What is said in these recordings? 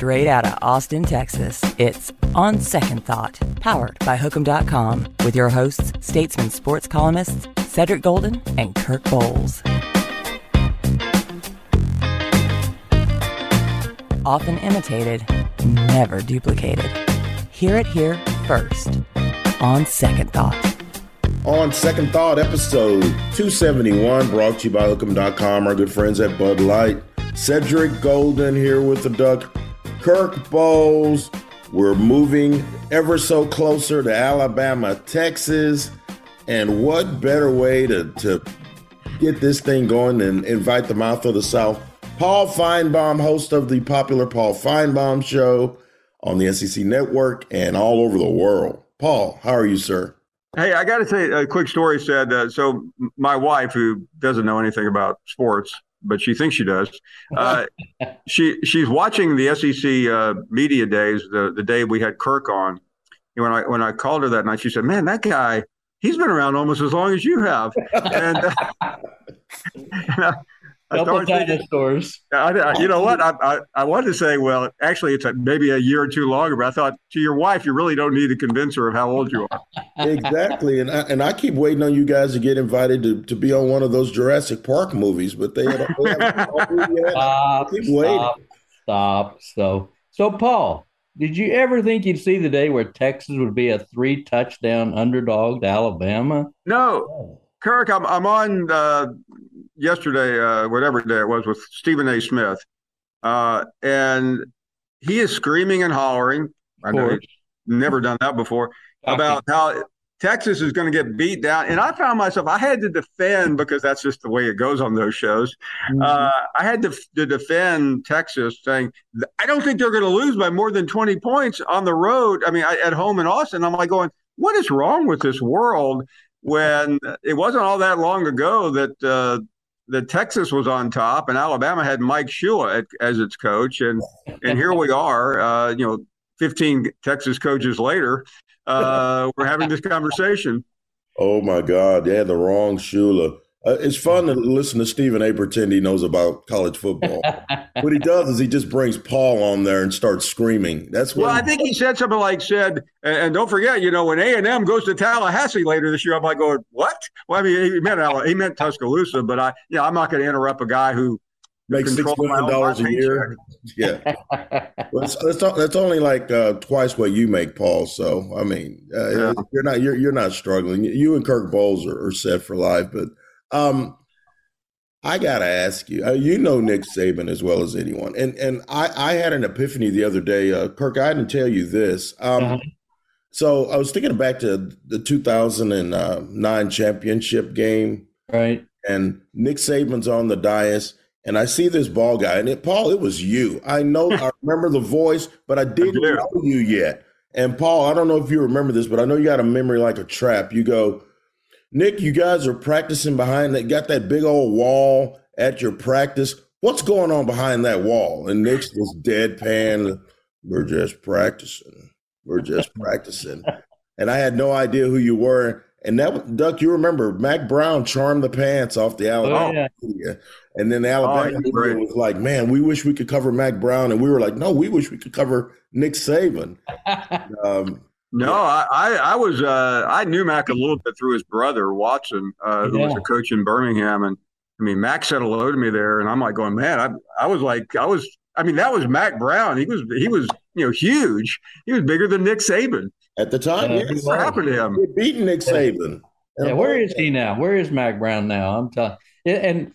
Straight out of Austin, Texas, it's On Second Thought, powered by Hook'em.com, with your hosts, statesman sports columnists Cedric Golden and Kirk Bohls. Often imitated, never duplicated. Hear it here first. On Second Thought. On Second Thought, episode 271, brought to you by Hook'em.com, our good friends at Bud Light. Cedric Golden here with the Duck. Kirk Bohls. We're moving ever so closer to Alabama, Texas. And what better way to, to get this thing going than invite the mouth of the South? Paul Finebaum, host of the popular Paul Finebaum Show on the SEC Network and all over the world. Paul, how are you, sir? Hey, I got to tell you a quick story. Said uh, so. My wife, who doesn't know anything about sports, but she thinks she does. Uh, she she's watching the SEC uh, media days. The the day we had Kirk on, and when I when I called her that night, she said, "Man, that guy, he's been around almost as long as you have." and, and I, Couple dinosaurs. I, I, you know what? I, I, I wanted to say, well, actually, it's a, maybe a year or two longer. But I thought to your wife, you really don't need to convince her of how old you are. exactly, and I, and I keep waiting on you guys to get invited to, to be on one of those Jurassic Park movies, but they, had, they haven't stop, keep waiting. Stop, stop. So, so Paul, did you ever think you'd see the day where Texas would be a three touchdown underdog to Alabama? No. Oh. Kirk, I'm, I'm on uh, yesterday, uh, whatever day it was, with Stephen A. Smith, uh, and he is screaming and hollering. I know he's never done that before about how Texas is going to get beat down. And I found myself, I had to defend because that's just the way it goes on those shows. Mm-hmm. Uh, I had to, to, defend Texas, saying, I don't think they're going to lose by more than 20 points on the road. I mean, I, at home in Austin. I'm like going, what is wrong with this world when it wasn't all that long ago that uh, that Texas was on top and Alabama had Mike Shula as its coach, and and here we are, uh, you know, 15 Texas coaches later, uh, we're having this conversation. Oh my God, they had the wrong Shula. Uh, it's fun to listen to Stephen A. pretend he knows about college football. what he does is he just brings Paul on there and starts screaming. That's what. Well, I think he said something like said, and, and don't forget, you know, when A and M goes to Tallahassee later this year, I'm like going, what? Well, I mean, he meant he meant Tuscaloosa, but I, yeah, I'm not going to interrupt a guy who makes six million dollars a year. Yeah, well, that's, that's, that's only like uh, twice what you make, Paul. So I mean, uh, yeah. you're not you're you're not struggling. You and Kirk Bohls are, are set for life, but um, I gotta ask you. Uh, you know Nick Saban as well as anyone, and and I I had an epiphany the other day. Uh, Kirk, I didn't tell you this. Um, uh-huh. So I was thinking back to the 2009 championship game, right? And Nick Saban's on the dais, and I see this ball guy, and it, Paul, it was you. I know, I remember the voice, but I didn't know you yet. And Paul, I don't know if you remember this, but I know you got a memory like a trap. You go, Nick, you guys are practicing behind that, got that big old wall at your practice. What's going on behind that wall? And Nick's this deadpan, we're just practicing. We're just practicing. And I had no idea who you were. And that Duck, you remember Mack Brown charmed the pants off the Alabama oh, yeah. And then the Alabama oh, was like, man, we wish we could cover Mack Brown. And we were like, no, we wish we could cover Nick Saban. um, no, I, I, I was uh, I knew Mack a little bit through his brother Watson, uh, who was a coach in Birmingham, and I mean Mack said hello to me there, and I'm like going, man, I I was like I was I mean that was Mack Brown. He was he was you know huge. He was bigger than Nick Saban at the time. Uh, what happened to him? He beating Nick Saban. Yeah, where is he now? Where is Mack Brown now? I'm telling. And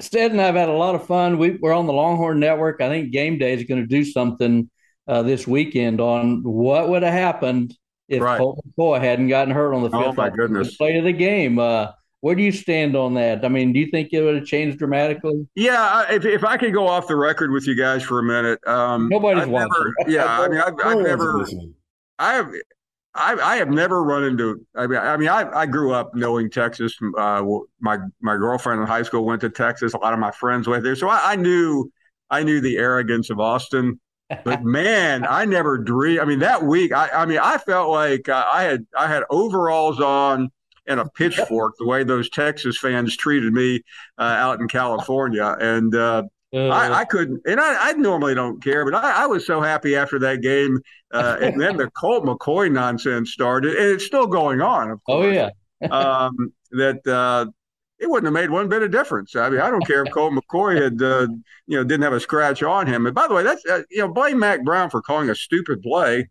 Stead and I've had a lot of fun. We, we're on the Longhorn Network. I think Game Day is going to do something uh, this weekend on what would have happened if right. Colt McCoy hadn't gotten hurt on the oh, field. Oh my goodness! Play of the game. Uh, where do you stand on that? I mean, do you think it would have changed dramatically? Yeah, if, if I could go off the record with you guys for a minute, um, nobody's I've watching. Never, yeah, I mean, I've, I've never, I have, I, I have never run into. I mean, I mean, I, I grew up knowing Texas. Uh, my my girlfriend in high school went to Texas. A lot of my friends went there, so I, I knew I knew the arrogance of Austin. But man, I never dreamed. I mean, that week, I, I mean, I felt like uh, I had I had overalls on and a pitchfork the way those Texas fans treated me uh, out in California, and uh, uh, I, I, couldn't, and I, I, normally don't care, but I, I, was so happy after that game. Uh, and then the Colt McCoy nonsense started, and it's still going on. Of oh, course. Oh yeah, um, that uh, it wouldn't have made one bit of difference. I mean, I don't care if Colt McCoy had, uh, you know, didn't have a scratch on him. And by the way, that's uh, you know, blame Mac Brown for calling a stupid play.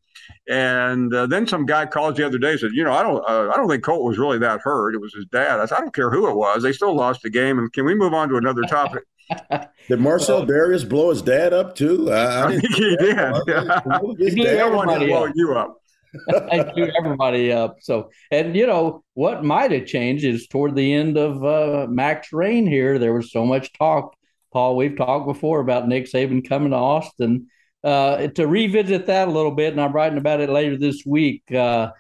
And uh, then some guy called the other day and said, you know, I don't, I don't think Colt was really that hurt. It was his dad. I said, I don't care who it was. They still lost the game. And can we move on to another topic? Did Marcell Dareus blow his dad up too? I, I think he did. His dad everybody blowing you up. I blew everybody up. So, and you know what might have changed is toward the end of uh, Mack's reign here, there was so much talk. Paul, we've talked before about Nick Saban coming to Austin. Uh, to revisit that a little bit, and I'm writing about it later this week. Uh,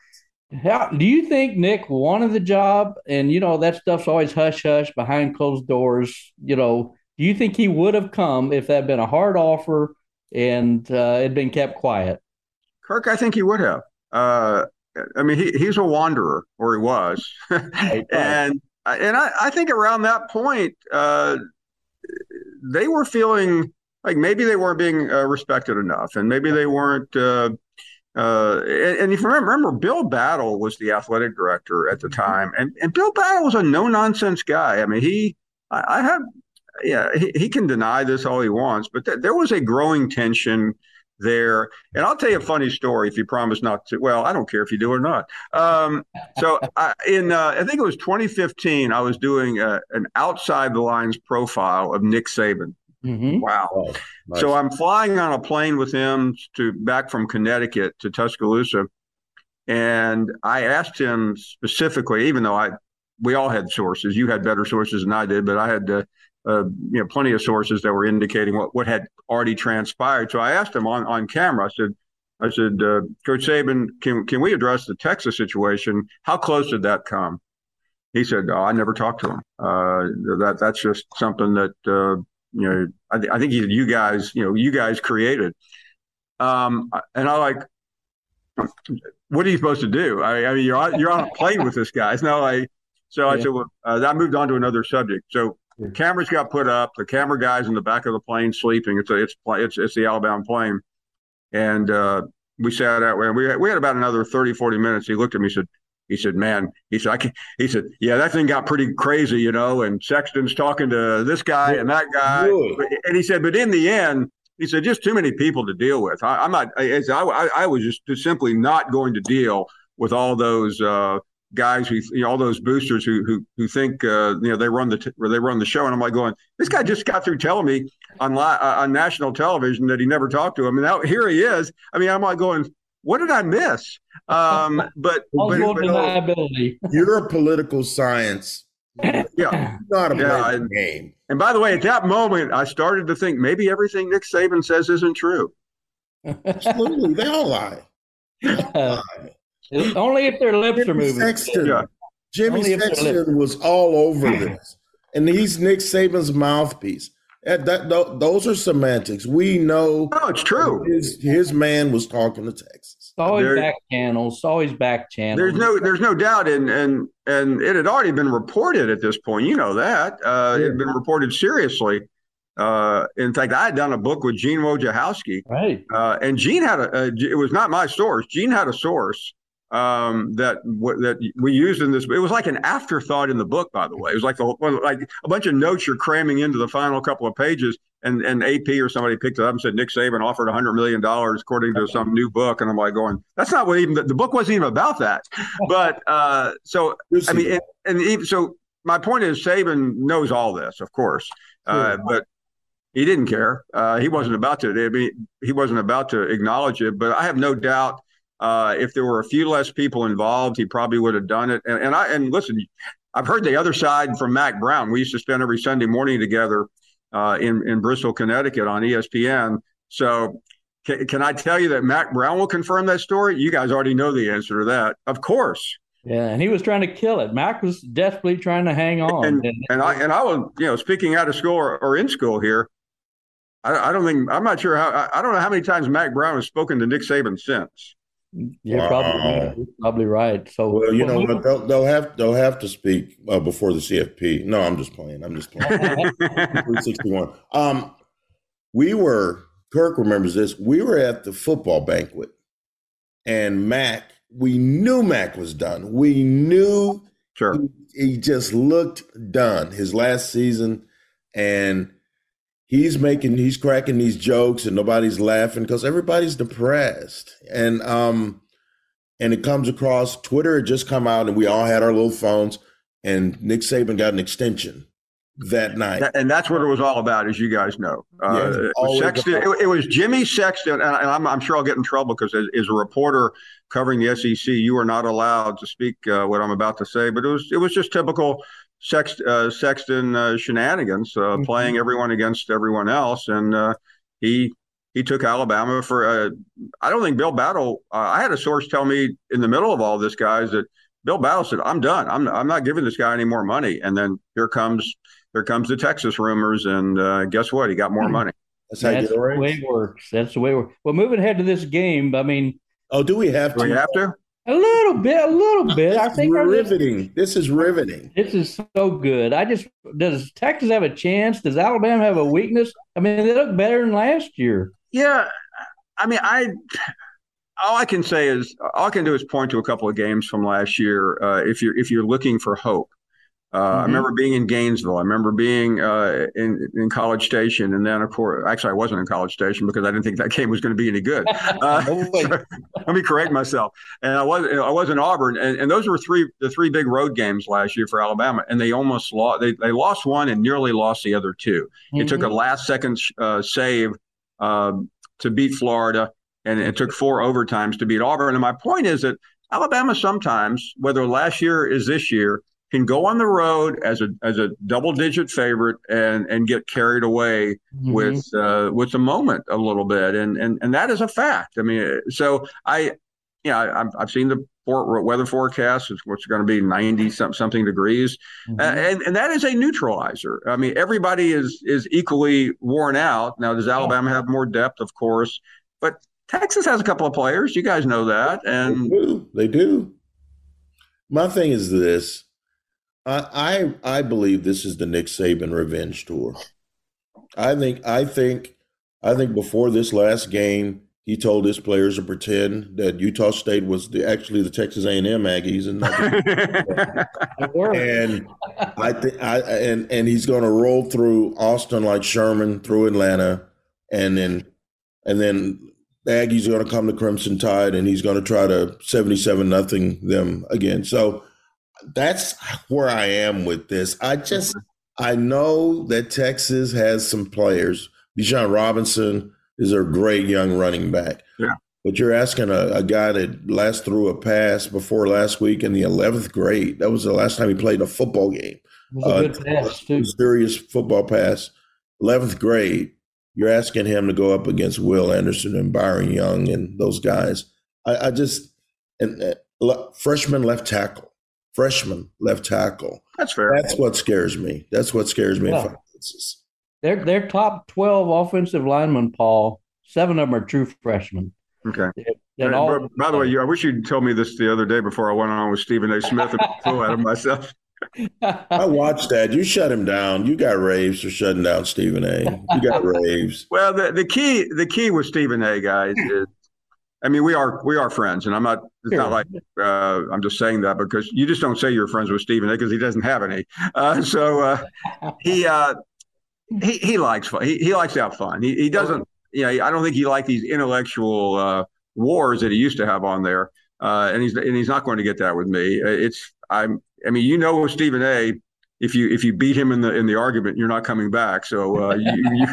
how, do you think Nick wanted the job? And you know that stuff's always hush hush behind closed doors. You know, do you think he would have come if that had been a hard offer and uh, it had been kept quiet? Kirk, I think he would have. Uh, I mean, he, he's a wanderer, or he was, and and I, I think around that point, uh, they were feeling like maybe they weren't being uh, respected enough, and maybe they weren't. Uh, uh, and, and, if you remember, remember, Bill Battle was the athletic director at the mm-hmm. time, and and Bill Battle was a no nonsense guy. I mean, he I, I have yeah, he, he can deny this all he wants, but th- there was a growing tension there. And I'll tell you a funny story if you promise not to. Well, I don't care if you do or not. Um, so I, in uh, I think it was 2015, I was doing a, an outside the lines profile of Nick Saban. Mm-hmm. Wow. Oh, nice. So I'm flying on a plane with him to back from Connecticut to Tuscaloosa. And I asked him specifically, even though I we all had sources. You had better sources than I did, but I had uh, uh, you know plenty of sources that were indicating what, what had already transpired. So I asked him on, on camera. I said, I said, uh, Coach Saban, can can we address the Texas situation? How close did that come? He said, oh, I never talked to him. Uh, that that's just something that uh, you know. I, th- I think he, you guys, you know, you guys created. Um, and I like, what are you supposed to do? I, I mean, you're on, you're on a plane with this guy. It's not like. So I said, well, uh, I moved on to another subject. So the cameras got put up. The camera guys in the back of the plane sleeping. It's a, it's it's it's the Alabama plane, and uh, we sat out and we had, we had about another 30, 40 minutes. He looked at me. He said, he said, "Man," he said, "I can." He said, "Yeah, that thing got pretty crazy, you know." And Sexton's talking to this guy and that guy, and he said, "But in the end." He said, "Just too many people to deal with. I, am not. I, I, I was just simply not going to deal with all those uh, guys who you know, all those boosters who who who think uh, you know they run the t- they run the show, and I'm like going, this guy just got through telling me on li- uh, on national television that he never talked to him, and now here he is. I mean, I'm like going, what did I miss? Um, but, but, but you're a political science. yeah, not a yeah, and, game. And by the way, at that moment, I started to think maybe everything Nick Saban says isn't true. Absolutely, they all lie. They all lie. Only if their lips Jimmy are moving. Sexton, yeah. Jimmy Sexton was all over this, and he's Nick Saban's mouthpiece. That, that, those are semantics. We know. No, it's true. His, his man was talking to Texas. always there, back channels. always back channels. There's no, there's no doubt, and and and it had already been reported at this point. You know that uh, yeah. it had been reported seriously. Uh, in fact, I had done a book with Gene Wojciechowski, right? Uh, and Gene had a, a, it was not my source. Gene had a source um, that that we used in this. It was like an afterthought in the book, by the way. It was like a, like a bunch of notes you're cramming into the final couple of pages. And and AP or somebody picked it up and said Nick Saban offered 100 million dollars according to some new book, and I'm like going, that's not what even the, the book wasn't even about that. But uh, so I mean, and, and even, so my point is Saban knows all this, of course, uh, but he didn't care. Uh, he wasn't about to. I mean, he wasn't about to acknowledge it. But I have no doubt uh, if there were a few less people involved, he probably would have done it. And, and I and listen, I've heard the other side from Mack Brown. We used to spend every Sunday morning together uh, in in Bristol, Connecticut, on ESPN. So, can, can I tell you that Mack Brown will confirm that story? You guys already know the answer to that, of course. Yeah, and he was trying to kill it. Mack was desperately trying to hang on. And, and, and I and I was, you know, speaking out of school or, or in school here, I, I, don't think I'm not sure how I, I, don't know how many times Mack Brown has spoken to Nick Saban since. You're wow. probably probably right. So well, you know what? They'll, they'll have they'll have to speak uh, before the CFP. No, I'm just playing. I'm just playing. 361. Um, we were Kirk remembers this. We were at the football banquet, and Mack. We knew Mack was done. We knew sure. he, he just looked done his last season, and he's making he's cracking these jokes and nobody's laughing because everybody's depressed. And um and it comes across twitter had just come out and we all had our little phones and nick saban got an extension that night. And that's what it was all about as you guys know. Uh, yeah, it, was Sexton, it, it, was jimmy sexton and I'm, I'm, sure i'll get in trouble because as, as, a reporter covering the sec you are not allowed to speak uh, what i'm about to say but it was it was just typical Sext, uh, Sexton uh, shenanigans, uh, mm-hmm. playing everyone against everyone else, and uh, he he took Alabama for. Uh, I don't think Bill Battle. Uh, I had a source tell me in the middle of all this, guys, that Bill Battle said, "I'm done. I'm I'm not giving this guy any more money." And then here comes here comes the Texas rumors, and uh, guess what? He got more mm-hmm. money. That's, That's the way it works. That's the way it works. Well, moving ahead to this game, I mean, oh, do we have to? Do we have to? A little bit, a little bit. I think riveting. This is riveting. This is so good. I just does Texas have a chance? Does Alabama have a weakness? I mean, they look better than last year. Yeah, I mean, I all I can say is all I can do is point to a couple of games from last year. Uh, if you're if you're looking for hope, uh, mm-hmm. I remember being in Gainesville. I remember being uh, in in College Station, and then of course, actually, I wasn't in College Station because I didn't think that game was going to be any good. Uh, let me correct myself. And I was I was in Auburn, and, and those were three the three big road games last year for Alabama, and they almost lost. They they lost one and nearly lost the other 2 mm-hmm. It took a mm-hmm. last second uh, save um, to beat Florida, and it took four overtimes to beat Auburn. And my point is that Alabama sometimes, whether last year is this year can go on the road as a as a double digit favorite and and get carried away mm-hmm. with uh, with the moment a little bit and and and that is a fact. I mean, so I yeah I, I've seen the weather forecast. It's what's going to be ninety some, something degrees, mm-hmm. uh, and and that is a neutralizer. I mean, everybody is is equally worn out. Now, does Alabama have more depth? Of course, but Texas has a couple of players. You guys know that, and they do. They do. My thing is this I, I I believe this is the Nick Saban revenge tour. I think I think I think before this last game, he told his players to pretend that Utah State was the, actually the Texas A and M Aggies, and and I think I and and he's going to roll through Austin like Sherman through Atlanta, and then and then the Aggies are going to come to Crimson Tide, and he's going to try to seventy-seven nothing them again. So that's where I am with this. I just I know that Texas has some players. Bijan Robinson is a great young running back. Yeah. But you're asking a, a, guy that last threw a pass before last week in the 11th grade. That was the last time he played a football game. Uh, pass, too. Serious football pass. 11th grade. You're asking him to go up against Will Anderson and Byron Young and those guys. I, I just, and uh, freshman left tackle freshman left tackle. That's fair. That's what scares me. That's what scares me. Yeah. They're they're top twelve offensive linemen, Paul. Seven of them are true freshmen. Okay. And all, by the way, I wish you'd told me this the other day before I went on with Stephen A. Smith and flew out of myself. I watched that. You shut him down. You got raves for shutting down Stephen A. You got raves. Well, the, the key the key with Stephen A. guys is I mean, we are we are friends, and I'm not. It's sure. not like uh, I'm just saying that because you just don't say you're friends with Stephen because he doesn't have any. Uh, so uh, he uh, he he likes fun. He, he likes to have fun. He he doesn't. You know, I don't think he likes these intellectual uh, wars that he used to have on there. Uh, and he's and he's not going to get that with me. It's I'm. I mean, you know, with Stephen A. If you if you beat him in the in the argument, you're not coming back. So you, you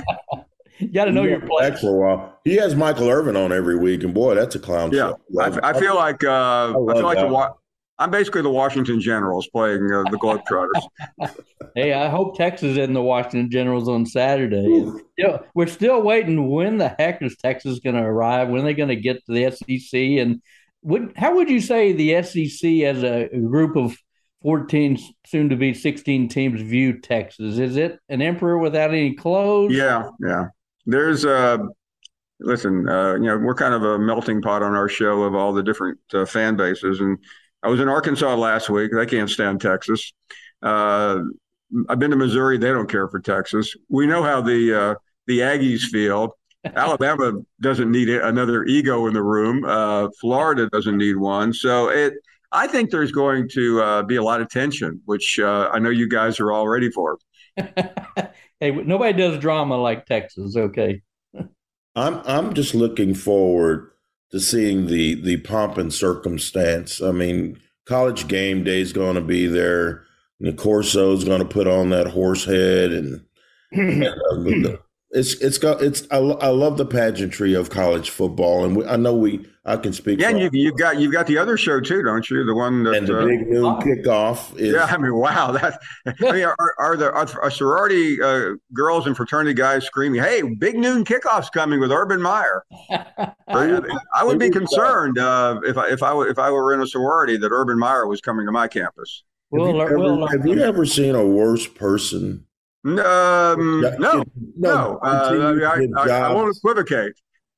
you got to know your place. For a while. He has Michael Irvin on every week, and boy, that's a clown yeah, show. I, I, feel like uh, I, I feel like the I'm basically the Washington Generals playing uh, the Globetrotters. hey, I hope Texas is in the Washington Generals on Saturday. You know, we're still waiting. When the heck is Texas going to arrive? When are they going to get to the SEC? And would how would you say the SEC as a group of 14, soon to be 16 teams view Texas? Is it an emperor without any clothes? Yeah, yeah. There's a uh, listen. Uh, you know, we're kind of a melting pot on our show of all the different uh, fan bases, and I was in Arkansas last week. They can't stand Texas. Uh, I've been to Missouri. They don't care for Texas. We know how the uh, the Aggies feel. Alabama doesn't need another ego in the room. Uh, Florida doesn't need one. So it I think there's going to uh, be a lot of tension, which uh, I know you guys are all ready for. hey, nobody does drama like Texas. Okay. I'm I'm just looking forward to seeing the the pomp and circumstance. I mean, college game day is going to be there. And the Corso is going to put on that horse head, and, and uh, it's it's got it's I, I love the pageantry of college football, and we, I know we I can speak. Yeah, and you, you've got you've got the other show too, don't you? The one that and the uh, big noon kickoff. Is, yeah, I mean, wow, that. I mean, are, are the are sorority uh, girls and fraternity guys screaming, "Hey, big noon kickoff's coming with Urban Meyer"? I, I, would be concerned uh, if I if I if I were in a sorority that Urban Meyer was coming to my campus. Have, you, ever, have you ever seen a worse person? Um, no, no, no. Uh, I, I, I won't equivocate.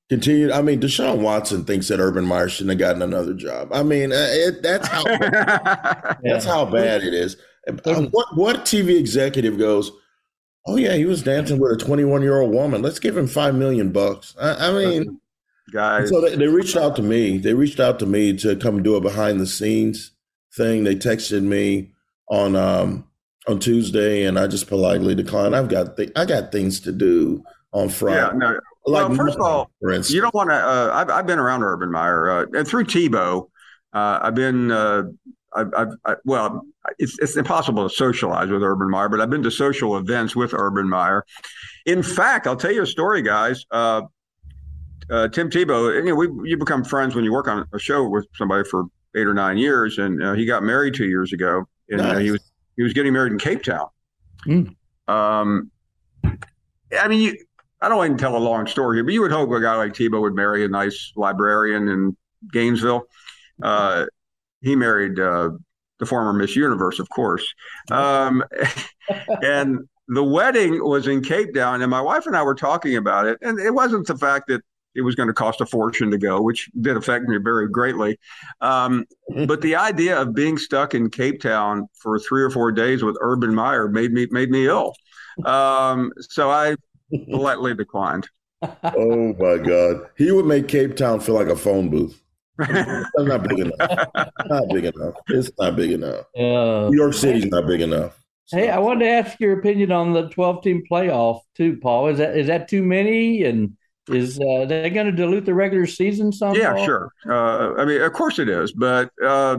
Continue. I mean, Deshaun Watson thinks that Urban Meyer shouldn't have gotten another job. I mean, uh, it, that's how that's how bad it is. Uh, what what TV executive goes? Oh yeah, he was dancing with a 21 year old woman. Let's give him five million bucks. I, I mean, guys. So they, they, reached out to me. They reached out to me to come do a behind the scenes thing. They texted me on um on Tuesday, and I just politely declined. I've got th- I got things to do on Friday. Yeah, no, like well, first of all, you don't want to. Uh, I've, I've been around Urban Meyer uh, and through Tebow. Uh, I've been. Uh, I've, I've I, well, it's it's impossible to socialize with Urban Meyer, but I've been to social events with Urban Meyer. In fact, I'll tell you a story, guys. Uh, uh, Tim Tebow, you know, we you become friends when you work on a show with somebody for eight or nine years, and he got married two years ago, and nice. he was he was getting married in Cape Town. Mm. Um, I mean, you, I don't want to tell a long story here, but you would hope a guy like Tebow would marry a nice librarian in Gainesville. Uh, he married uh, the former Miss Universe, of course. Um, and the wedding was in Cape Town, and my wife and I were talking about it. And it wasn't the fact that it was going to cost a fortune to go, which did affect me very greatly. Um, but the idea of being stuck in Cape Town for three or four days with Urban Meyer made me made me ill. Um, so I politely declined. oh my God. He would make Cape Town feel like a phone booth. That's not big enough. not big enough. It's not big enough. Uh, New York City's not big enough. Hey, I wanted to ask your opinion on the 12 team playoff too, Paul. Is that is that too many? And is uh, they going to dilute the regular season some? Yeah, sure. Uh, I mean, of course it is, but uh,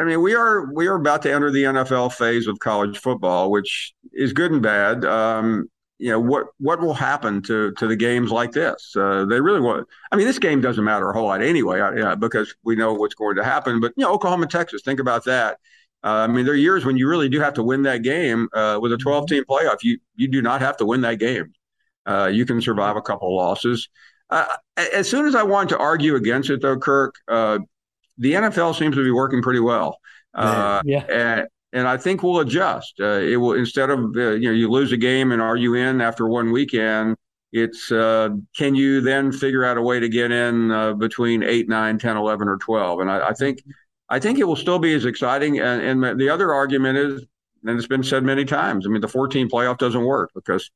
I mean, we are we are about to enter the NFL phase of college football, which is good and bad. Um, you know what what will happen to to the games like this? Uh, they really want. I mean, this game doesn't matter a whole lot anyway, uh, because we know what's going to happen. But you know, Oklahoma, Texas, think about that. Uh, I mean, there are years when you really do have to win that game uh, with a 12 team playoff. You you do not have to win that game. Uh, you can survive a couple of losses. Uh, as soon as I wanted to argue against it, though, Kirk, the NFL seems to be working pretty well. yeah. And, and I think we'll adjust. Uh, it will instead of uh, you know you lose a game and are you in after one weekend? It's uh, can you then figure out a way to get in uh, between 8, 9, 10, 11, or 12? And I, I, think I think it will still be as exciting. And, and the other argument is, and it's been said many times. I mean, the 14 playoff doesn't work because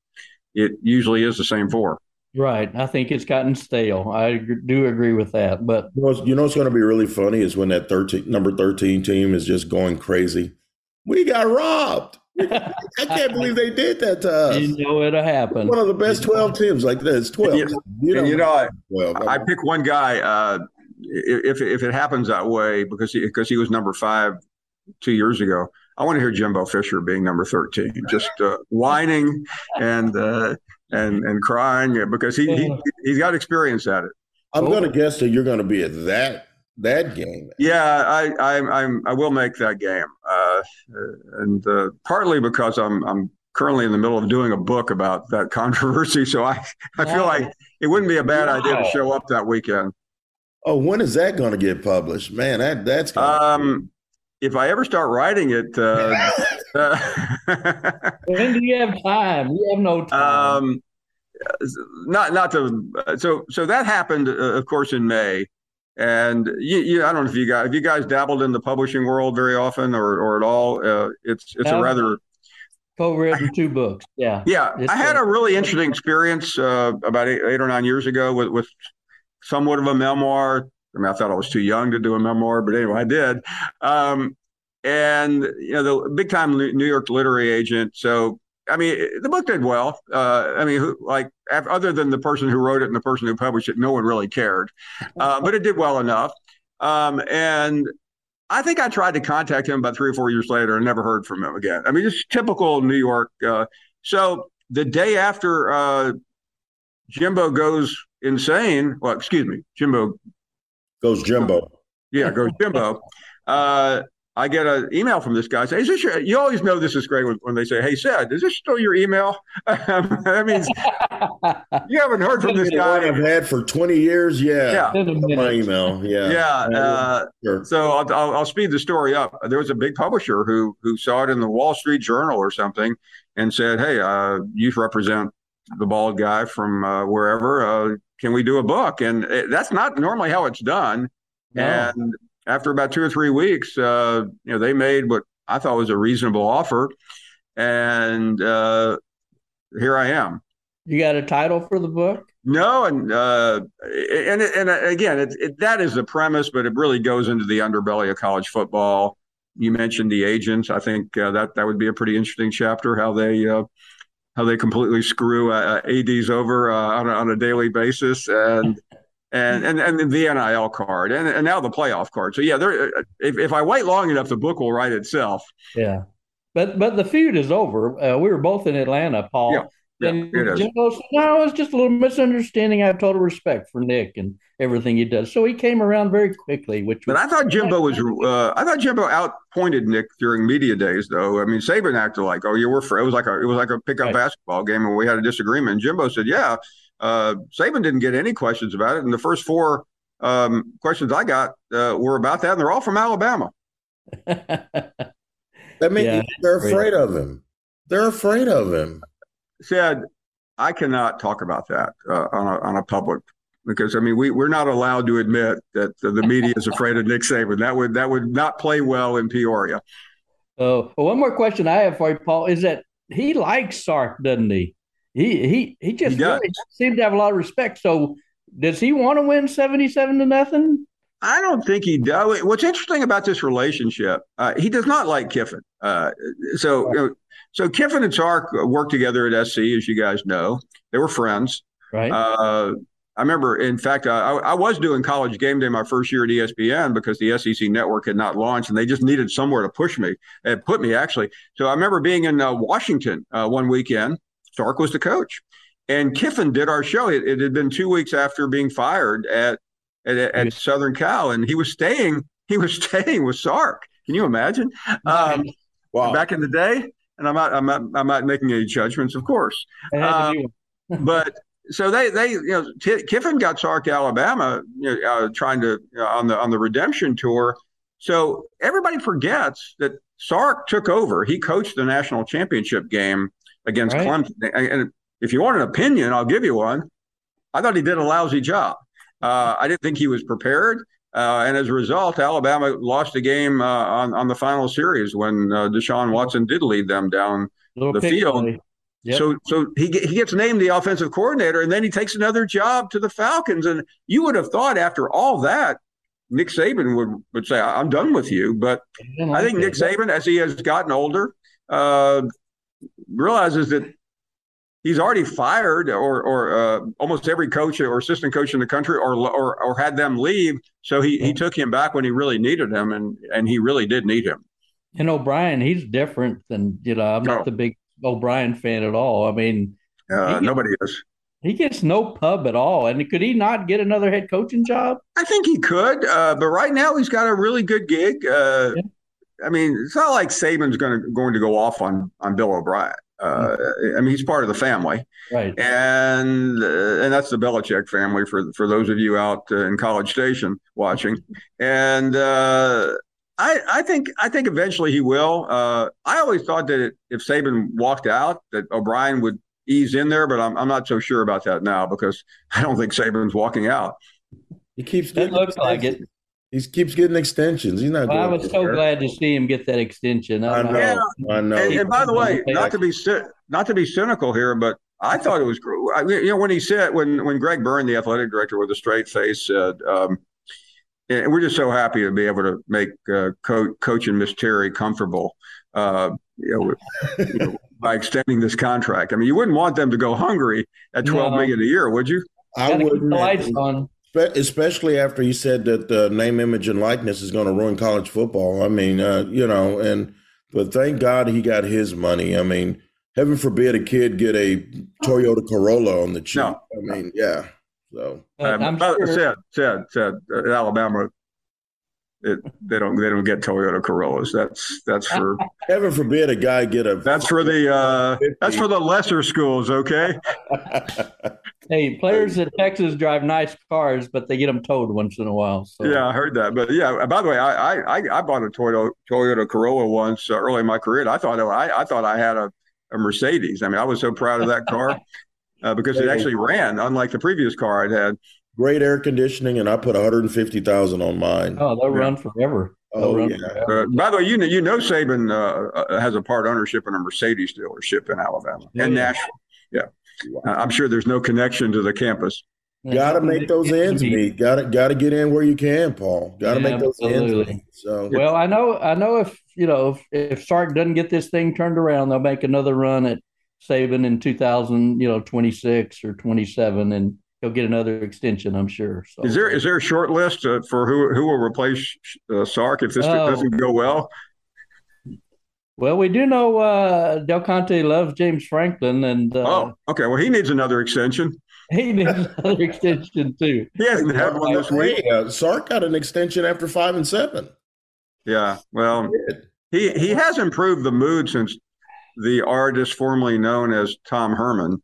it usually is the same four. Right. I think it's gotten stale. I do agree with that. But you know, you know what's going to be really funny is when that 13 number 13 team is just going crazy we got robbed. I can't believe they did that to us. You know it'll happen. One of the best 12 teams like this, 12. you, know, you know I, 12. I pick one guy, uh, if, if it happens that way, because he, because he was number five two years ago, I want to hear Jimbo Fisher being number 13, just uh, whining and, uh, and, and crying because he, he, he's got experience at it. I'm going to guess that you're going to be at that that game. Yeah, I I I'm, I will make that game, uh, and uh, partly because I'm I'm currently in the middle of doing a book about that controversy, so I I feel like it wouldn't be a bad wow. idea to show up that weekend. Oh, when is that going to get published, man? That that's um, if I ever start writing it. Uh, uh, when do you have time? You have no time. Um, not not to so so that happened, uh, of course, in May. And you, you, I don't know if you guys, have you guys dabbled in the publishing world very often or, or at all. Uh, it's it's a rather co-written two books. Yeah, yeah. It's I had a really interesting experience uh, about eight, eight, or nine years ago with, with somewhat of a memoir. I mean, I thought I was too young to do a memoir, but anyway, I did. Um, and you know, the big time New York literary agent. So I mean, the book did well. Uh, I mean, who, like other than the person who wrote it and the person who published it, no one really cared. Uh, but it did well enough. Um, and I think I tried to contact him about three or four years later and never heard from him again. I mean, just typical New York. Uh, so the day after uh, Jimbo goes insane, well, excuse me, Jimbo goes Jimbo. Yeah, goes Jimbo. Uh, I get an email from this guy. Say, is this your, you always know this is great when, when they say, "Hey, Sid, is this still your email?" that means you haven't heard from this guy. I've had for twenty years. Yeah, yeah. my email. Yeah, yeah. Uh, sure. So I'll, I'll, I'll, speed the story up. There was a big publisher who who saw it in the Wall Street Journal or something and said, "Hey, uh, you represent the bald guy from uh, wherever. Can we do a book?" And it, that's not normally how it's done. No. And after about two or three weeks, uh, you know, they made what I thought was a reasonable offer, and uh, here I am. You got a title for the book? No, and uh, and and again, it, it, that is the premise, but it really goes into the underbelly of college football. You mentioned the agents. I think uh, that that would be a pretty interesting chapter. How they uh, how they completely screw uh, ads over uh, on a, on a daily basis, and and and and the NIL card, and, and now the playoff card. So yeah, there. If, if I wait long enough, the book will write itself. Yeah, but but the feud is over. Uh, we were both in Atlanta, Paul. Yeah. Yeah, and Jimbo said, "No, it's just a little misunderstanding. I have total respect for Nick and everything he does." So he came around very quickly. Which, but I thought Jimbo was, uh, I thought Jimbo outpointed Nick during media days, though. I mean, Saban acted like, "Oh, you were," for, it was like a, it was like a pickup right. basketball game, and we had a disagreement. And Jimbo said, "Yeah, uh, Saban didn't get any questions about it, and the first four um, questions I got uh, were about that, and they're all from Alabama. that means yeah, they're afraid of him. They're afraid of him. Said, I cannot talk about that uh, on a on a public because I mean we we're not allowed to admit that the, the media is afraid of Nick Saban. That would that would not play well in Peoria. Oh, well, one more question I have for you, Paul, is that he likes Sark, doesn't he? He he he just he really seemed to have a lot of respect. So does he want to win seventy-seven to nothing? I don't think he does. What's interesting about this relationship, uh, he does not like Kiffin. Uh, so, you know, so Kiffin and Sark worked together at SC, as you guys know. They were friends. Right. Uh, I remember, in fact, I, I, was doing college game day my first year at ESPN because the SEC network had not launched and they just needed somewhere to push me and put me actually. So I remember being in uh, Washington uh, one weekend Sark was the coach. And Kiffin did our show. It, it had been two weeks after being fired at, at, at Southern Cal, and he was staying. He was staying with Sark. Can you imagine? Um, wow. Back in the day, and I'm not, I'm not, I'm not making any judgments, of course. Um, but so they, they, you know, T- Kiffin got Sark Alabama, you know, uh, trying to you know, on the on the redemption tour. So everybody forgets that Sark took over. He coached the national championship game against right. Clemson. And if you want an opinion, I'll give you one. I thought he did a lousy job. Uh, I didn't think he was prepared. Uh, and as a result, Alabama lost the game uh, on, on the final series when uh, Deshaun Watson did lead them down the field. Yep. So, so he he gets named the offensive coordinator, and then he takes another job to the Falcons. And you would have thought after all that, Nick Saban would would say, "I'm done with you." But I, I think Nick Saban, as he has gotten older, uh, realizes that he's already fired or or uh, almost every coach or assistant coach in the country or or or had them leave. So he he took him back when he really needed him, and and he really did need him. And O'Brien, he's different than you know. I'm not the big O'Brien fan at all. I mean, uh, nobody is. He gets no pub at all. And could he not get another head coaching job? I think he could, uh, but right now he's got a really good gig. Uh, yeah. I mean, it's not like Saban's going to going to go off on on Bill O'Brien. Uh, I mean, he's part of the family, right? And uh, and that's the Belichick family for for those of you out uh, in College Station watching. And uh, I I think I think eventually he will. Uh, I always thought that if Saban walked out, that O'Brien would ease in there, but I'm I'm not so sure about that now because I don't think Saban's walking out. He keeps it looks like it. He keeps getting extensions. He's not. Well, I was so there. glad to see him get that extension. I, I know. Yeah. I know. And, and, by the way, not to be not to be cynical here, but I thought it was you know when he said when when Greg Byrne, the athletic director, with a straight face said. Um, and we're just so happy to be able to make uh, co- coach and Miss Terry comfortable. Uh, you know, you know, by extending this contract. I mean, you wouldn't want them to go hungry at twelve no. million a year, would you? I wouldn't. The lights on. Especially after he said that the name, image, and likeness is going to ruin college football. I mean, uh, you know, and but thank God he got his money. I mean, heaven forbid a kid get a Toyota Corolla on the cheap. No. I mean, yeah. So um, I'm sure. said said said uh, Alabama it, they don't they don't get Toyota Corollas. That's that's for heaven forbid a guy get a. That's for the uh, that's for the lesser schools. Okay. hey, players in Texas drive nice cars, but they get them towed once in a while. So. Yeah, I heard that. But yeah, by the way, I I I bought a Toyota Toyota Corolla once uh, early in my career. I thought I I thought I had a, a Mercedes. I mean, I was so proud of that car. Uh, because it actually ran, unlike the previous car I'd had great air conditioning, and I put 150,000 on mine. Oh, they'll yeah. run forever. They'll oh run yeah. Forever. Uh, by the way, you know, you know, Saban uh, uh, has a part ownership in a Mercedes dealership in Alabama and Nashville. Yeah, wow. I'm sure there's no connection to the campus. Got to make those ends meet. Got to got to get in where you can, Paul. Got to yeah, make those absolutely. ends meet. So well, I know I know if you know if, if Sark doesn't get this thing turned around, they'll make another run at Saban in 2000, you know, 26 or 27, and he'll get another extension, I'm sure. So. Is there is there a short list uh, for who who will replace uh, Sark if this oh. doesn't go well? Well, we do know uh, Del Conte loves James Franklin, and uh, oh, okay. Well, he needs another extension. He needs another extension too. He hasn't had one this week. Uh, Sark got an extension after five and seven. Yeah, well, he he has improved the mood since the artist formerly known as Tom Herman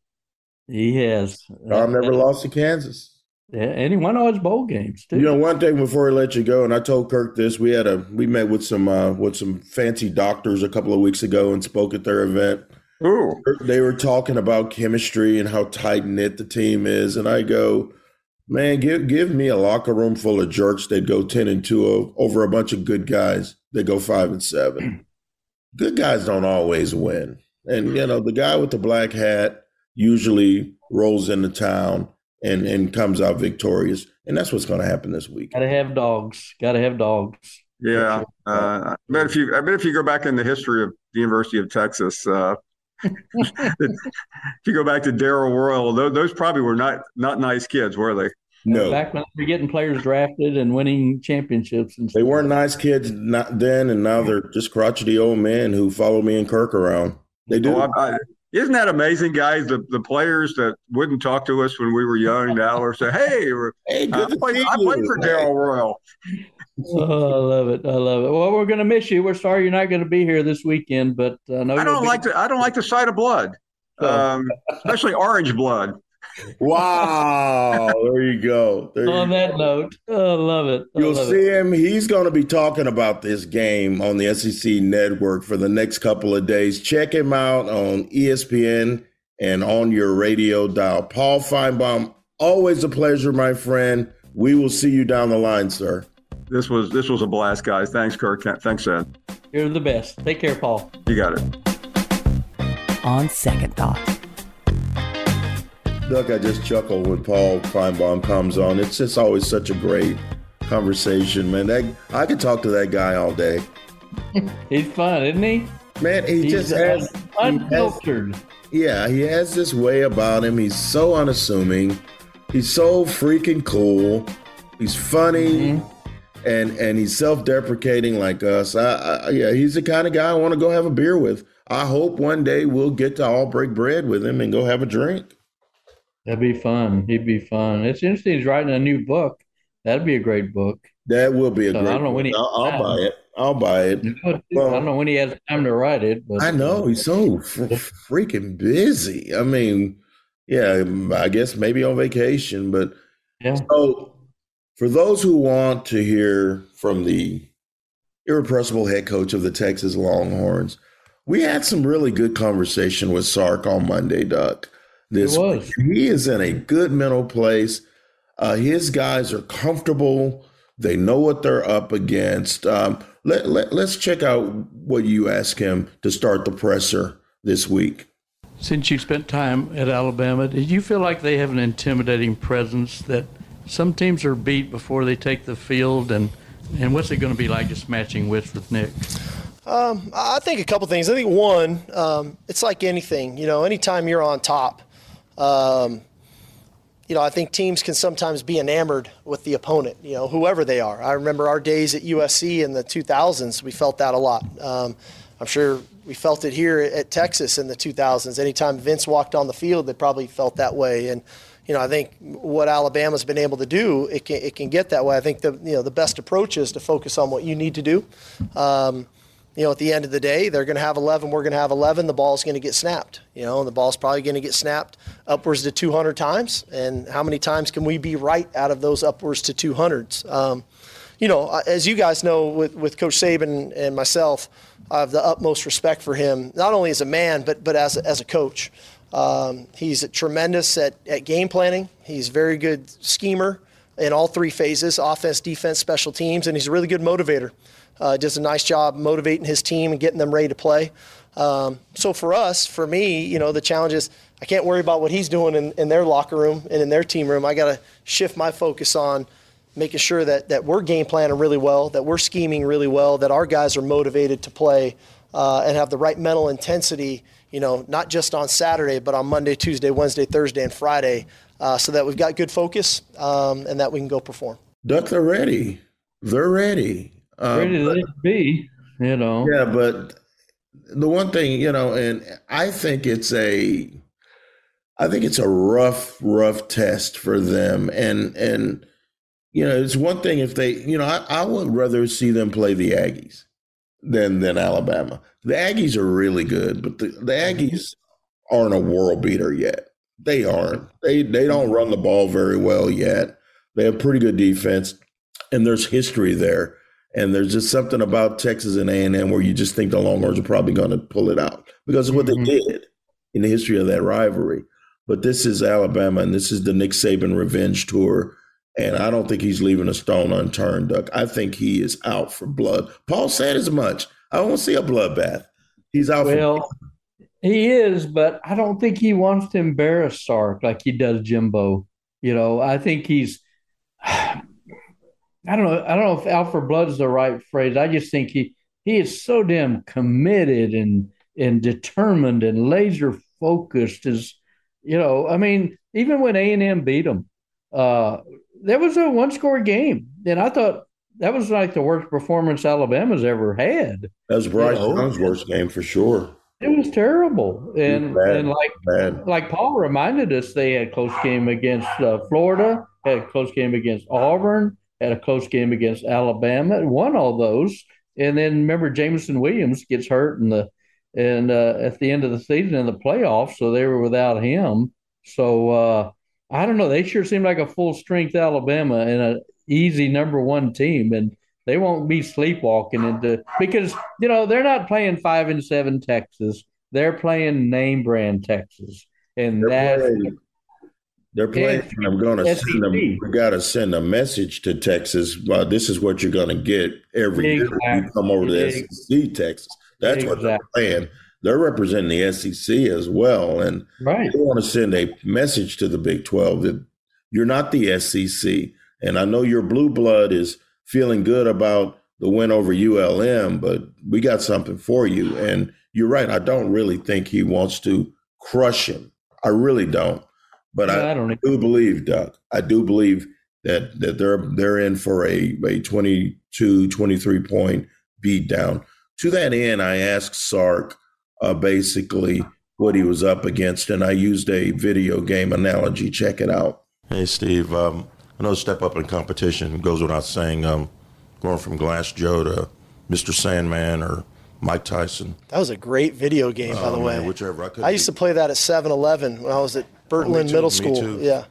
he has. Tom never lost to Kansas. Yeah, and he won all his bowl games too. You know, one thing before I let you go, and I told Kirk this, we had a we met with some uh, with some fancy doctors a couple of weeks ago and spoke at their event. Ooh. They were talking about chemistry and how tight knit the team is, and I go, man, give give me a locker room full of jerks that go ten and two over a bunch of good guys that go five and seven. good guys don't always win, and you know the guy with the black hat usually rolls into town and and comes out victorious. And that's what's going to happen this week. Got to have dogs. Got to have dogs. Yeah, uh, I bet if you I bet if you go back in the history of the University of Texas, uh, if you go back to Darrell Royal, those, those, probably were not not nice kids, were they? No. Back when they were getting players drafted and winning championships, and they weren't nice kids not then, and now they're just crotchety old men who follow me and Kirk around. They do. Oh, I, I, isn't that amazing, guys? The the players that wouldn't talk to us when we were young now are say, "Hey, hey good I, played, I played for Darrell Royal." oh, I love it. I love it. Well, we're going to miss you. We're sorry you're not going to be here this weekend, but I know I don't like to. I don't like the sight of blood, um, especially orange blood wow. There you go. There on you that go. note, I love it. I You'll love see it. him. He's going to be talking about this game on the SEC network for the next couple of days. Check him out on ESPN and on your radio dial. Paul Finebaum, always a pleasure, my friend. We will see you down the line, sir. This was this was a blast, guys. Thanks, Kirk. Thanks, Ed. You're the best. Take care, Paul. You got it. On second thought. Doug, I just chuckle when Paul Finebaum comes on. It's just always such a great conversation, man. That I could talk to that guy all day. He's fun, isn't he? Man, he He's just has unfiltered. He has, yeah, he has this way about him. He's so unassuming. He's so freaking cool. He's funny. Mm-hmm and and he's self-deprecating like us. I, I, yeah, he's the kind of guy I want to go have a beer with. I hope one day we'll get to all break bread with him and go have a drink. That'd be fun. He'd be fun. It's interesting. He's writing a new book. That'd be a great book. That will be a so great. I don't know book. when he. I'll, I'll buy it. I'll buy it. Well, I don't know when he has time to write it. But I know he's so freaking busy. I mean, yeah, I guess maybe on vacation, but yeah. So, for those who want to hear from the irrepressible head coach of the Texas Longhorns, we had some really good conversation with Sark on Monday, Duck. This week. he is in a good mental place. Uh, his guys are comfortable. They know what they're up against. Um, let, let, let's check out what you asked him to start the presser this week. Since you spent time at Alabama, did you feel like they have an intimidating presence that some teams are beat before they take the field? And, and what's it going to be like just matching wits with Nick? Um, I think a couple things. I think one, um, it's like anything. You know, anytime you're on top, um, you know, I think teams can sometimes be enamored with the opponent. You know, whoever they are. I remember our days at USC in the 2000s. We felt that a lot. Um, I'm sure we felt it here at Texas in the 2000s. Anytime Vince walked on the field, they probably felt that way. And you know, I think what Alabama's been able to do, it can it can get that way. I think the you know the best approach is to focus on what you need to do. Um, you know, at the end of the day, they're going to have 11, we're going to have 11, the ball's going to get snapped, you know, and the ball's probably going to get snapped upwards to 200 times. And how many times can we be right out of those upwards to 200s? Um, you know, as you guys know, with, with Coach Saban and myself, I have the utmost respect for him, not only as a man, but, but as, a, as a coach. Um, he's tremendous at, at game planning. He's a very good schemer in all three phases offense, defense, special teams, and he's a really good motivator. Uh, does a nice job motivating his team and getting them ready to play. Um, so for us, for me, you know, the challenge is I can't worry about what he's doing in, in their locker room and in their team room. I got to shift my focus on making sure that, that we're game planning really well, that we're scheming really well, that our guys are motivated to play uh, and have the right mental intensity, you know, not just on Saturday, but on Monday, Tuesday, Wednesday, Thursday, and Friday, uh, so that we've got good focus um, and that we can go perform. Duck, they're ready. They're ready. Um, ready to be, you know. Yeah, but the one thing, you know, and I think it's a, I think it's a rough, rough test for them. And and you know, it's one thing if they, you know, I, I would rather see them play the Aggies than than Alabama. The Aggies are really good, but the, the Aggies aren't a world beater yet. They aren't. They they don't run the ball very well yet. They have pretty good defense, and there's history there. And there's just something about Texas and A&M where you just think the Longhorns are probably going to pull it out because of what mm-hmm. they did in the history of that rivalry. But this is Alabama, and this is the Nick Saban revenge tour. And I don't think he's leaving a stone unturned, Duck. I think he is out for blood. Paul said as much. I don't see a bloodbath. He's out well, he is, but I don't think he wants to embarrass Sark like he does Jimbo. You know, I think he's I don't know. I don't know if blood is the right phrase. I just think he he is so damn committed and and determined and laser focused. Is you know, I mean, even when A and M beat him, uh, there was a one score game, and I thought that was like the worst performance Alabama's ever had. That was Bryce you know? Young's worst game for sure. It was terrible, and and like bad. like Paul reminded us, they had close game against uh, Florida, had a close game against Auburn had a close game against Alabama, won all those, and then remember Jameson Williams gets hurt in the and uh, at the end of the season in the playoffs, so they were without him. So uh, I don't know. They sure seem like a full strength Alabama and an easy number one team, and they won't be sleepwalking into because you know they're not playing five and seven Texas. They're playing name brand Texas, and they're that's playing, they're playing. I'm going to send them. We got to send a message to Texas. Well, this is what you're going to get every exactly. year. You come over to SEC, Texas. That's exactly. what they're playing. They're representing the SEC as well, and right. they want to send a message to the Big 12 that you're not the SEC. And I know your blue blood is feeling good about the win over ULM, but we got something for you. And you're right. I don't really think he wants to crush him. I really don't. But I, I, don't do believe, Doug, I do believe that that they're they're in for a, a 22, 23 point beat down. To that end, I asked Sark uh, basically what he was up against, and I used a video game analogy. Check it out. Hey, Steve. Um, I know step up in competition goes without saying. Um, going from Glass Joe to Mr. Sandman or Mike Tyson. That was a great video game, by the Oh, way. man, whichever. I, could I used to play that at 7-Eleven when I was at Oh, too, Middle School. too. Yeah,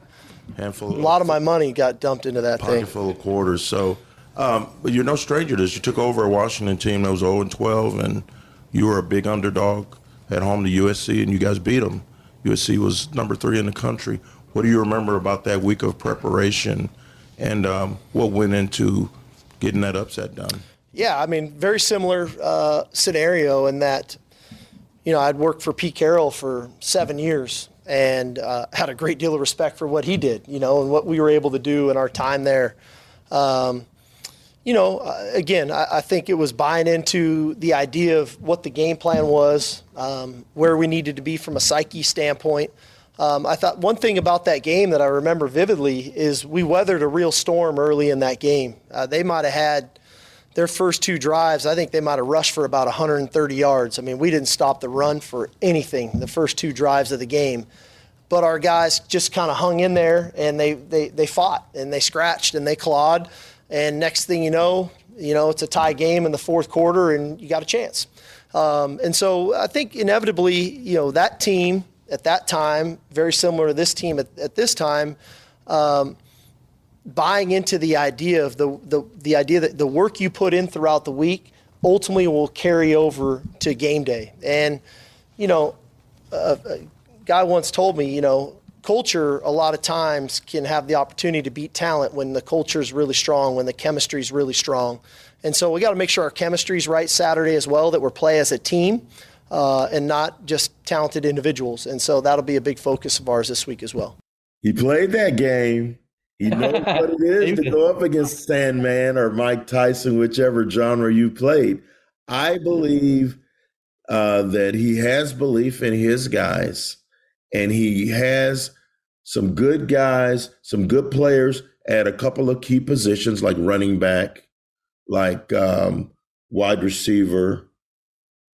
handful. a lot of my money got dumped into that pocket thing. full of quarters. So, um, but you're no stranger to this. You took over a Washington team that was 0 and 12, and you were a big underdog at home to USC, and you guys beat them. USC was number three in the country. What do you remember about that week of preparation, and um, what went into getting that upset done? Yeah, I mean, very similar uh, scenario in that, you know, I'd worked for Pete Carroll for seven years and uh, had a great deal of respect for what he did, you know, and what we were able to do in our time there. Um, you know, uh, again, I, I think it was buying into the idea of what the game plan was, um, where we needed to be from a psyche standpoint. Um, I thought one thing about that game that I remember vividly is we weathered a real storm early in that game. Uh, they might have had their first two drives, I think they might have rushed for about 130 yards. I mean, we didn't stop the run for anything the first two drives of the game. But our guys just kind of hung in there and they, they, they fought and they scratched and they clawed. And next thing you know, you know, it's a tie game in the fourth quarter and you got a chance. Um, and so I think inevitably, you know, that team at that time, very similar to this team at, at this time, um, buying into the idea of the, the, the idea that the work you put in throughout the week ultimately will carry over to game day. And, you know, a, a guy once told me, you know, culture a lot of times can have the opportunity to beat talent when the culture is really strong, when the chemistry is really strong. And so we got to make sure our chemistry is right Saturday as well, that we're play as a team uh, and not just talented individuals. And so that'll be a big focus of ours this week as well. He played that game. He knows what it is to go up against Sandman or Mike Tyson, whichever genre you played. I believe uh, that he has belief in his guys, and he has some good guys, some good players at a couple of key positions like running back, like um, wide receiver,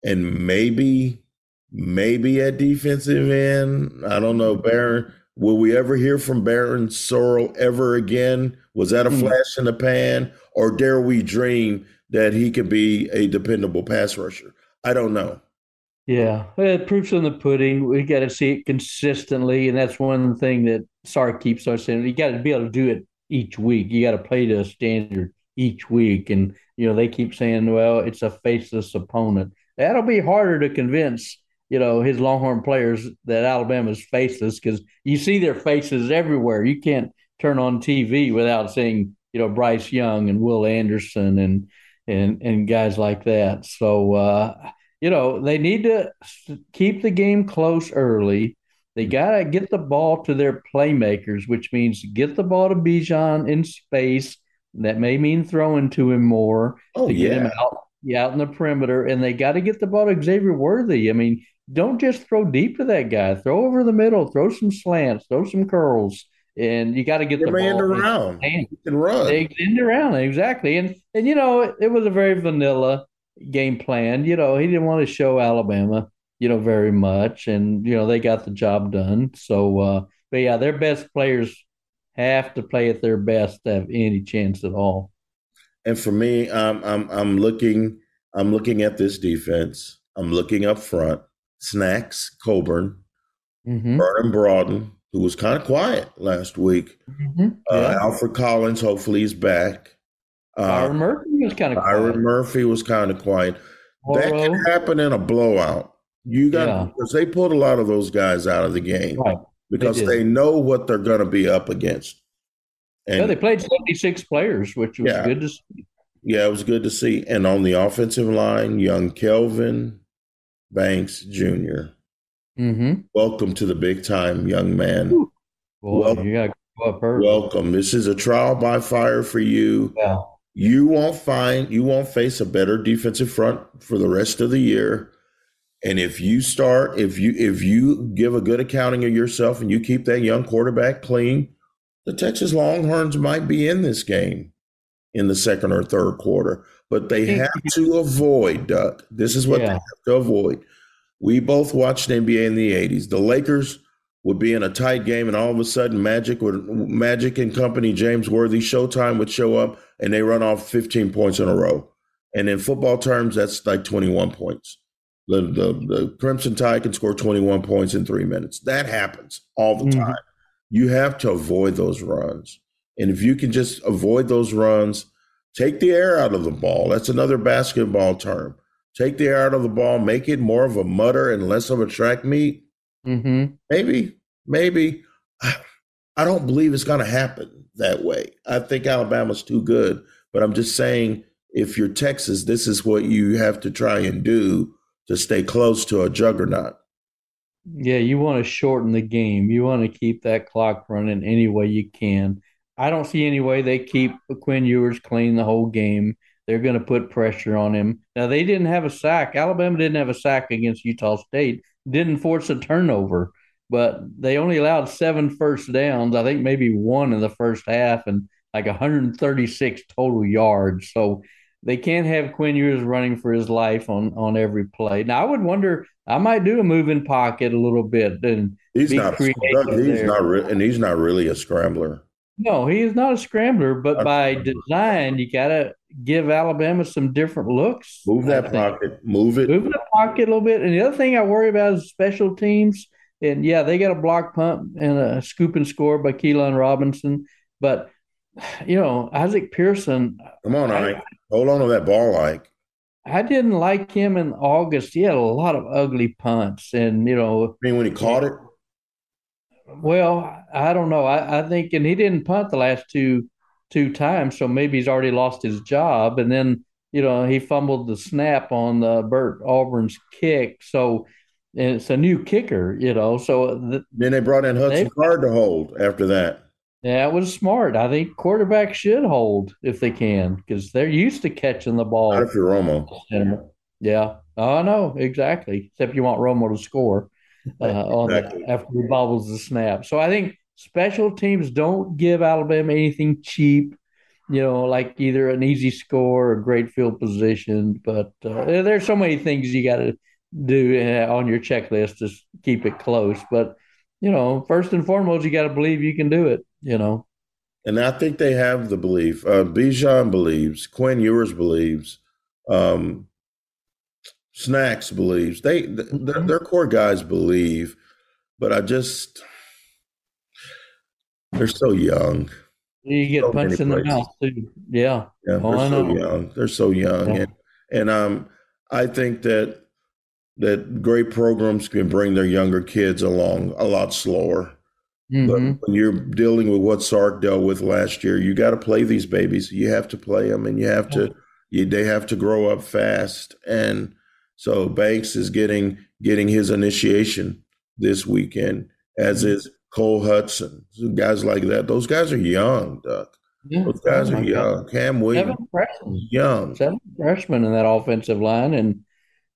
and maybe, maybe at defensive end. I don't know, Barryn. Will we ever hear from Barryn Sorrell ever again? Was that a hmm. flash in the pan, or dare we dream that he could be a dependable pass rusher? I don't know. Yeah, well, proof's in the pudding. We got to see it consistently, and that's one thing that Sark keeps us saying. You got to be able to do it each week. You got to play to a standard each week, and you know they keep saying, "Well, it's a faceless opponent." That'll be harder to convince you know his Longhorn players that Alabama's faceless because you see their faces everywhere. You can't turn on TV without seeing you know Bryce Young and Will Anderson and and and guys like that. So. uh you know, they need to keep the game close early. They got to get the ball to their playmakers, which means get the ball to Bijan in space. That may mean throwing to him more Oh, to get him out, out in the perimeter. And they got to get the ball to Xavier Worthy. I mean, don't just throw deep to that guy. Throw over the middle. Throw some slants. Throw some curls. And you got to get the ball. around. Can run. They end around exactly, and and you know it, it was a very vanilla game plan. You know he didn't want to show Alabama, you know, very much, and you know they got the job done. So, uh, but yeah, their best players have to play at their best to have any chance at all. And for me, I'm I'm I'm looking I'm looking at this defense. I'm looking up front. Snacks, Coburn, Mm-hmm. Vernon Broughton, who was kind of quiet last week. Mm-hmm. Uh, Yeah. Alfred Collins, hopefully he's back. Uh, Byron Murphy was kind of Byron Murphy was kind of quiet. That can happen in a blowout. You got Yeah. because they pulled a lot of those guys out of the game Right. because did. they, know what they're going to be up against. And Yeah, they played 76 players, which was Yeah. good to see. Yeah, it was good to see. And on the offensive line, young Kelvin Banks Jr. Mm-hmm. Welcome to the big time, young man. Boy, Well- you got to go up early. Welcome. This is a trial by fire for you. yeah. You won't find you won't face a better defensive front for the rest of the year. And if you start, if you if you give a good accounting of yourself and you keep that young quarterback clean, the Texas Longhorns might be in this game in the second or third quarter. But they have to avoid, Duck. This is what they have to avoid. We both watched NBA in the 80s. The Lakers would be in a tight game, and all of a sudden, Magic would Magic and company, James Worthy, Showtime would show up, and they run off 15 points in a row. And in football terms, that's like 21 points. The, the, the Crimson Tide can score 21 points in three minutes. That happens all the mm-hmm. time. You have to avoid those runs. And if you can just avoid those runs, take the air out of the ball. That's another basketball term. Take the air out of the ball, make it more of a mutter and less of a track meet. Mm-hmm. Maybe, maybe. I don't believe it's going to happen that way. I think Alabama's too good, but I'm just saying if you're Texas, this is what you have to try and do to stay close to a juggernaut. Yeah, you want to shorten the game. You want to keep that clock running any way you can. I don't see any way they keep Quinn Ewers clean the whole game. They're going to put pressure on him. Now they didn't have a sack. Alabama didn't have a sack against Utah State. Didn't force a turnover, but they only allowed seven first downs. I think maybe one in the first half and like 136 total yards. So they can't have Quinn Ewers running for his life on on every play. Now I would wonder. I might do a moving pocket a little bit and he's not. He's there. not, re- and he's not really a scrambler. No, he is not a scrambler, but by design, you got to give Alabama some different looks. Move that pocket, move it, move the pocket a little bit. And the other thing I worry about is special teams. And yeah, they got a block punt and a scoop and score by Keilan Robinson, but you know Isaac Pearson. Come on, Ike. Hold on to that ball, Ike. I didn't like him in August. He had a lot of ugly punts, and you know. I mean, when he caught it. Well, I don't know. I, I think, and he didn't punt the last two two times, so maybe he's already lost his job. And then, you know, he fumbled the snap on the Bert Auburn's kick, so it's a new kicker, you know. So the, then they brought in Hudson they, Card to hold after that. Yeah, it was smart. I think quarterbacks should hold if they can because they're used to catching the ball. Not if you're Romo. Yeah, oh, know exactly. Except you want Romo to score uh, on exactly. the, after he bobbles the snap. So I think special teams don't give Alabama anything cheap. You know, like either an easy score or great field position. But uh, there's so many things you got to do uh, on your checklist to keep it close. But you know, first and foremost, you got to believe you can do it. You know. And I think they have the belief. Uh, Bijan believes. Quinn Ewers believes. Um, Snacks believes. They mm-hmm. their, core guys believe, but I just they're so young. You get so punched in the mouth too. Yeah. Yeah, oh, they're so young. They're so young. Yeah. And and um I think that that great programs can bring their younger kids along a lot slower. Mm-hmm. But when you're dealing with what Sark dealt with last year, you got to play these babies. You have to play them, and you have to. You, they have to grow up fast, and so Banks is getting getting his initiation this weekend, as mm-hmm. is Cole Hutson, guys like that. Those guys are young, Duck. Yeah. Those guys oh are young. God. Cam Williams, seven young, seven freshmen in that offensive line, and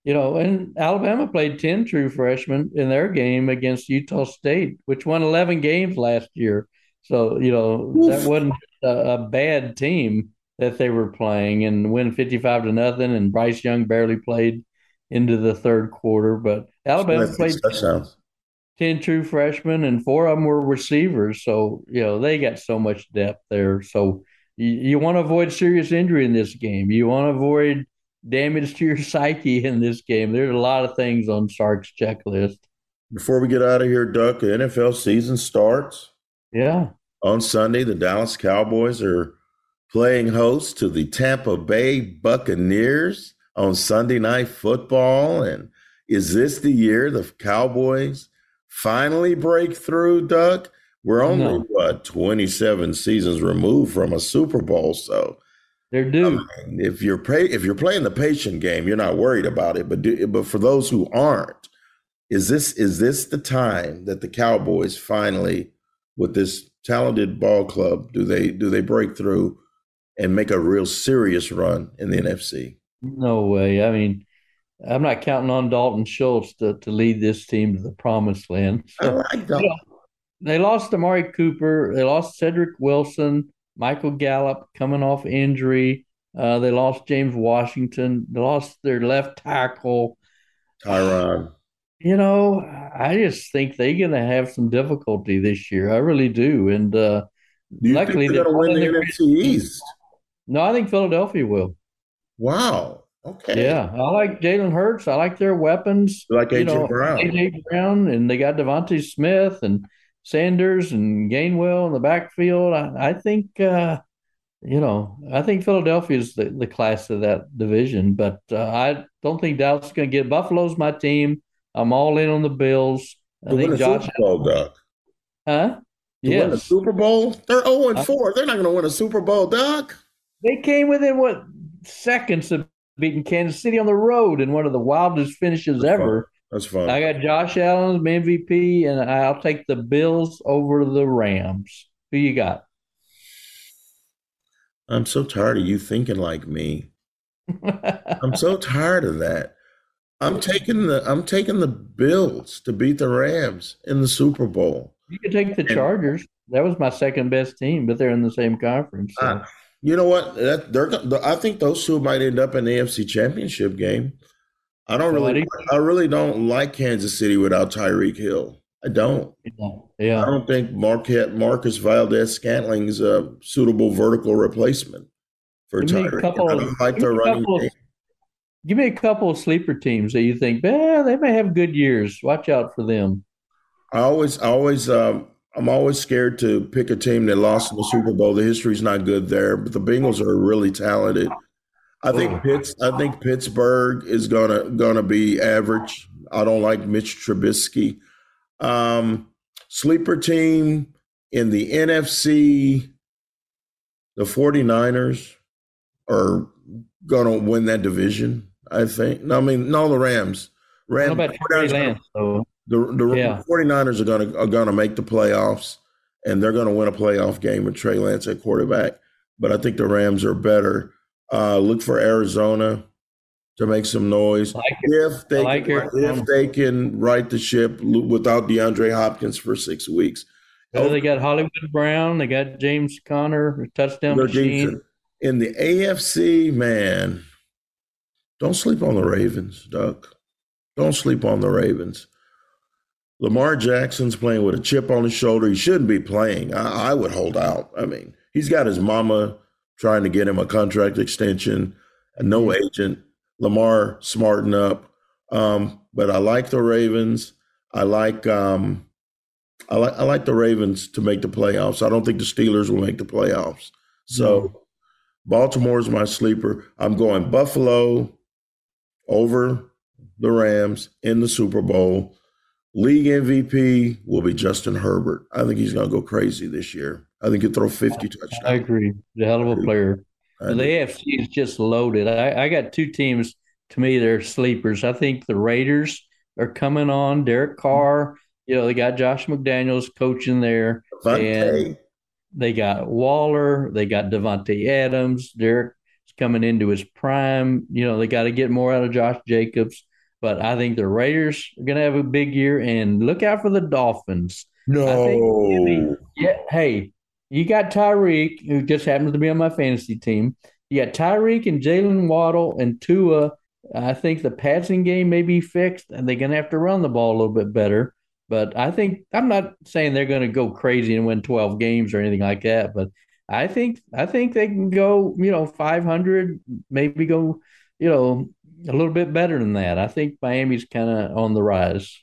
you know, and Alabama played ten true freshmen in their game against Utah State, which won eleven games last year. So you know Oof. that wasn't a, a, bad team that they were playing, and win fifty-five to nothing. And Bryce Young barely played into the third quarter, but Alabama played touchdowns. 10 true freshmen and four of them were receivers. So, you know, they got so much depth there. So you, you want to avoid serious injury in this game. You want to avoid damage to your psyche in this game. There's a lot of things on Sark's checklist. Before we get out of here, Duck, the NFL season starts. Yeah. On Sunday, the Dallas Cowboys are playing host to the Tampa Bay Buccaneers on Sunday Night Football. And is this the year the Cowboys finally break through, Doug? We're only what 27 seasons removed from a Super Bowl, so they're due. I mean, if you're pay, if you're playing the patient game, you're not worried about it. But do, but for those who aren't, is this is this the time that the Cowboys finally, with this talented ball club, do they do they break through and make a real serious run in the NFC? No way. I mean, I'm not counting on Dalton Schultz to, to lead this team to the promised land. So, I like. You know, they lost Amari Cooper. They lost Cedric Wilson, Michael Gallup coming off injury. Uh, they lost James Washington. They lost their left tackle. Tyron. You know, I just think they're going to have some difficulty this year. I really do. And uh, luckily, they're going to win the NFC East. No, I think Philadelphia will. Wow. Okay. Yeah, I like Jalen Hurts. I like their weapons. You like AJ know, Brown. AJ Brown, and they got DeVonta Smith and Sanders and Gainwell in the backfield. I, I think, uh, you know, I think Philadelphia is the, the class of that division, but uh, I don't think Dallas is going to get. Buffalo's my team. I'm all in on the Bills. I to think Josh. Super Bowl, Doug. Huh? To yes. Super Bowl? They're 0 and 4. They're not going to win a Super Bowl, Doug. They came within what seconds of beating Kansas City on the road in one of the wildest finishes That's ever. Fun. That's fun. I got Josh Allen MVP, and I'll take the Bills over the Rams. Who you got? I'm so tired of you thinking like me. I'm so tired of that. I'm taking the I'm taking the Bills to beat the Rams in the Super Bowl. You could take the Chargers. That was my second best team, but they're in the same conference. So. You know what? That they're. I think those two might end up in the AFC Championship game. I don't really. I really don't like Kansas City without Tyreek Hill. I don't. Yeah. I don't think Marquette, Marcus Valdes-Scantling is a suitable vertical replacement for Tyreek. I don't like their running game. Give me a couple of sleeper teams that you think, eh, they may have good years. Watch out for them. I always, I always, um, I'm always scared to pick a team that lost in the Super Bowl. The history's not good there, but the Bengals are really talented. I think Pitts, I think Pittsburgh is gonna gonna be average. I don't like Mitch Trubisky. Um, sleeper team in the NFC, the 49ers are gonna win that division. I think. No, I mean, no, the Rams. Rams. What about Lance, the the yeah. 49ers are gonna are gonna make the playoffs, and they're gonna win a playoff game with Trey Lance at quarterback. But I think the Rams are better. Uh, look for Arizona to make some noise like if they like can, if they can right the ship without DeAndre Hopkins for six weeks. Oh, they got Hollywood Brown. They got James Conner, touchdown machine. In the AFC, man, don't sleep on the Ravens, Duck. Don't sleep on the Ravens. Lamar Jackson's playing with a chip on his shoulder. He shouldn't be playing. I, I would hold out. I mean, he's got his mama trying to get him a contract extension, and no mm-hmm. agent. Lamar smarten up. Um, but I like the Ravens. I like um, I like I like the Ravens to make the playoffs. I don't think the Steelers will make the playoffs. So mm-hmm. Baltimore is my sleeper. I'm going Buffalo over the Rams in the Super Bowl. League MVP will be Justin Herbert. I think he's going to go crazy this year. I think he'll throw 50 touchdowns. I agree. The hell of a player. The AFC is just loaded. I, I got two teams to me they're sleepers. I think the Raiders are coming on. Derek Carr, you know, they got Josh McDaniels coaching there. And they got Waller, they got Davante Adams. Derek is coming into his prime. You know, they got to get more out of Josh Jacobs. But I think the Raiders are going to have a big year, and look out for the Dolphins. No. yeah. Hey, you got Tyreek, who just happens to be on my fantasy team. You got Tyreek and Jalen Waddle and Tua. I think the passing game may be fixed, and they're going to have to run the ball a little bit better. But I think I'm not saying they're going to go crazy and win 12 games or anything like that. But I think I think they can go, you know, 500, maybe go, you know, a little bit better than that. I think Miami's kind of on the rise.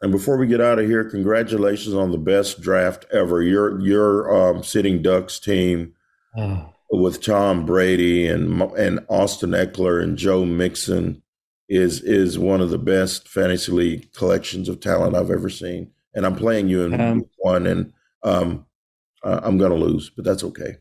And before we get out of here, congratulations on the best draft ever. Your your um, sitting Ducks team oh. with Tom Brady and and Austin Ekeler and Joe Mixon is is one of the best fantasy league collections of talent I've ever seen. And I'm playing you in um, one, and um, I'm going to lose, but that's okay.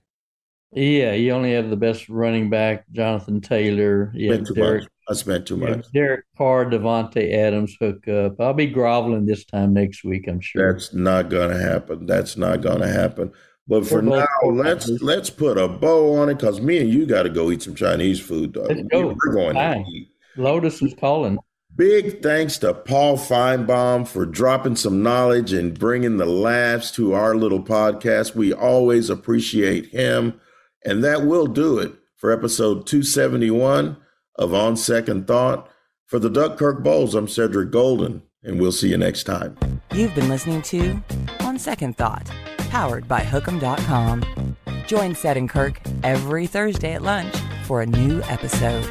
Yeah, uh, you only have the best running back, Jonathan Taylor. Yeah, Derek, I spent too much. Derek Carr, Davante Adams hook up. I'll be groveling this time next week. I'm sure. That's not going to happen. That's not going to happen. But for now, let's let's put a bow on it because me and you got to go eat some Chinese food. Dog. Let's go. We're going Fine. to eat. Lotus is calling. Big thanks to Paul Finebaum for dropping some knowledge and bringing the laughs to our little podcast. We always appreciate him. And that will do it for episode 271 of On Second Thought. For the Duck Kirk Bohls, I'm Cedric Golden. And we'll see you next time. You've been listening to On Second Thought, powered by Hookem.com. Join Seth and Kirk every Thursday at lunch for a new episode.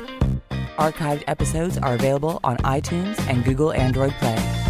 Archived episodes are available on iTunes and Google Android Play.